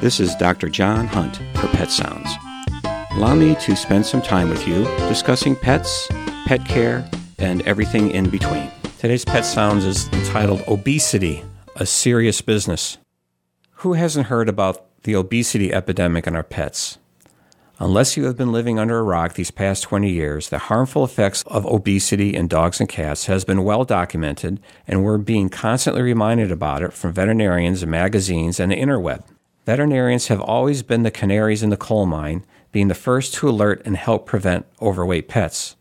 This is Dr. John Hunt for Pet Sounds. Allow me to spend some time with you discussing pets, pet care, and everything in between. Today's Pet Sounds is entitled Obesity, a Serious Business. Who hasn't heard about the obesity epidemic in our pets? Unless you have been living under a rock these past 20 years, the harmful effects of obesity in dogs and cats has been well documented, and we're being constantly reminded about it from veterinarians, and magazines, and the interweb. Veterinarians have always been the canaries in the coal mine, being the first to alert and help prevent overweight pets.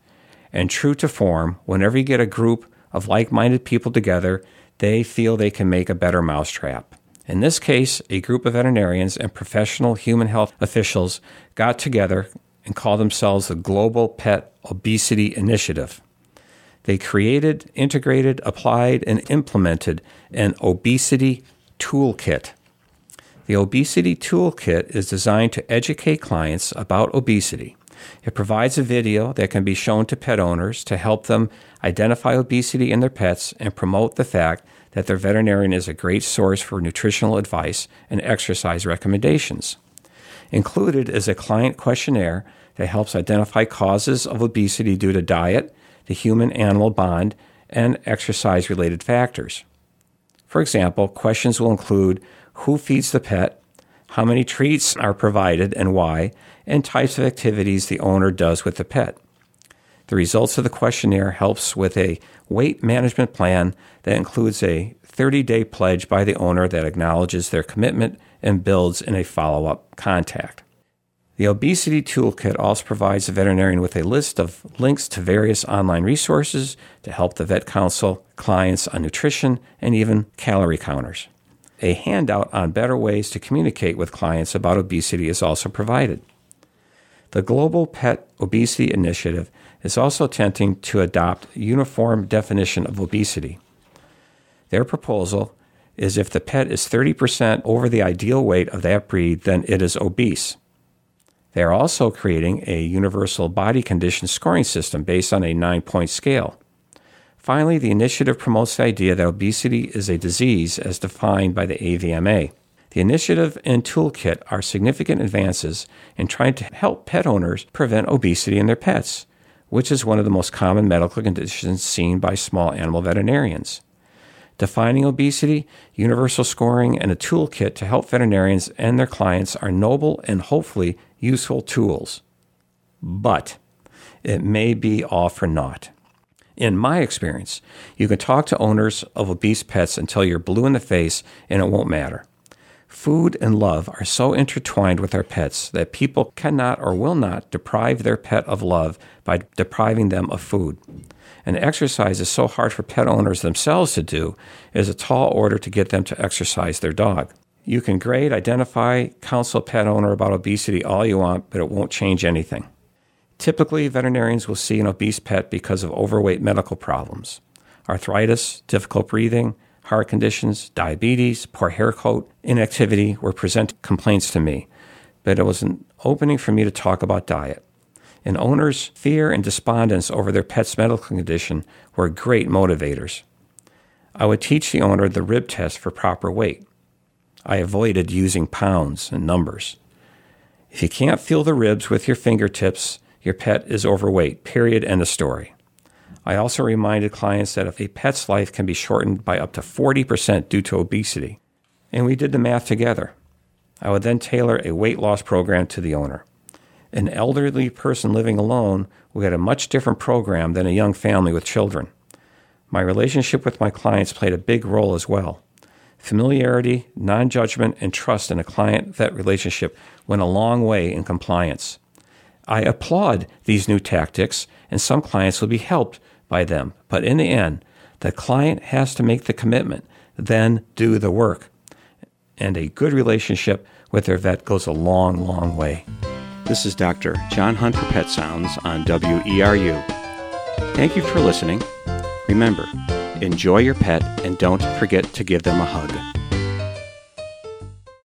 And true to form, whenever you get a group of like minded people together, they feel they can make a better mousetrap. In this case, a group of veterinarians and professional human health officials got together and called themselves the Global Pet Obesity Initiative. They created, integrated, applied, and implemented an obesity toolkit. The obesity toolkit is designed to educate clients about obesity. It provides a video that can be shown to pet owners to help them identify obesity in their pets and promote the fact that their veterinarian is a great source for nutritional advice and exercise recommendations. Included is a client questionnaire that helps identify causes of obesity due to diet, the human animal bond, and exercise related factors. For example, questions will include who feeds the pet, how many treats are provided and why, and types of activities the owner does with the pet. The results of the questionnaire helps with a weight management plan that includes a 30-day pledge by the owner that acknowledges their commitment and builds in a follow-up contact. The Obesity Toolkit also provides the veterinarian with a list of links to various online resources to help the vet counsel clients on nutrition and even calorie counters. A handout on better ways to communicate with clients about obesity is also provided. The Global Pet Obesity Initiative is also attempting to adopt a uniform definition of obesity. Their proposal is if the pet is 30% over the ideal weight of that breed, then it is obese. They are also creating a universal body condition scoring system based on a nine point scale. Finally, the initiative promotes the idea that obesity is a disease as defined by the AVMA. The initiative and toolkit are significant advances in trying to help pet owners prevent obesity in their pets which is one of the most common medical conditions seen by small animal veterinarians. Defining obesity, universal scoring, and a toolkit to help veterinarians and their clients are noble and hopefully useful tools. But it may be all for naught. In my experience, you can talk to owners of obese pets until you're blue in the face and it won't matter. Food and love are so intertwined with our pets that people cannot or will not deprive their pet of love by depriving them of food. And exercise is so hard for pet owners themselves to do, it is a tall order to get them to exercise their dog. You can grade, identify, counsel a pet owner about obesity all you want, but it won't change anything. Typically, veterinarians will see an obese pet because of overweight medical problems arthritis, difficult breathing, heart conditions, diabetes, poor hair coat, inactivity were present complaints to me, but it was an opening for me to talk about diet. And owners' fear and despondence over their pet's medical condition were great motivators. I would teach the owner the rib test for proper weight. I avoided using pounds and numbers. If you can't feel the ribs with your fingertips, your pet is overweight, period, end of story. I also reminded clients that if a pet's life can be shortened by up to 40% due to obesity, and we did the math together, I would then tailor a weight loss program to the owner. An elderly person living alone we had a much different program than a young family with children. My relationship with my clients played a big role as well. Familiarity, non judgment, and trust in a client vet relationship went a long way in compliance. I applaud these new tactics, and some clients will be helped by them. But in the end, the client has to make the commitment, then do the work. And a good relationship with their vet goes a long, long way. This is Dr. John Hunt for Pet Sounds on WERU. Thank you for listening. Remember, enjoy your pet and don't forget to give them a hug.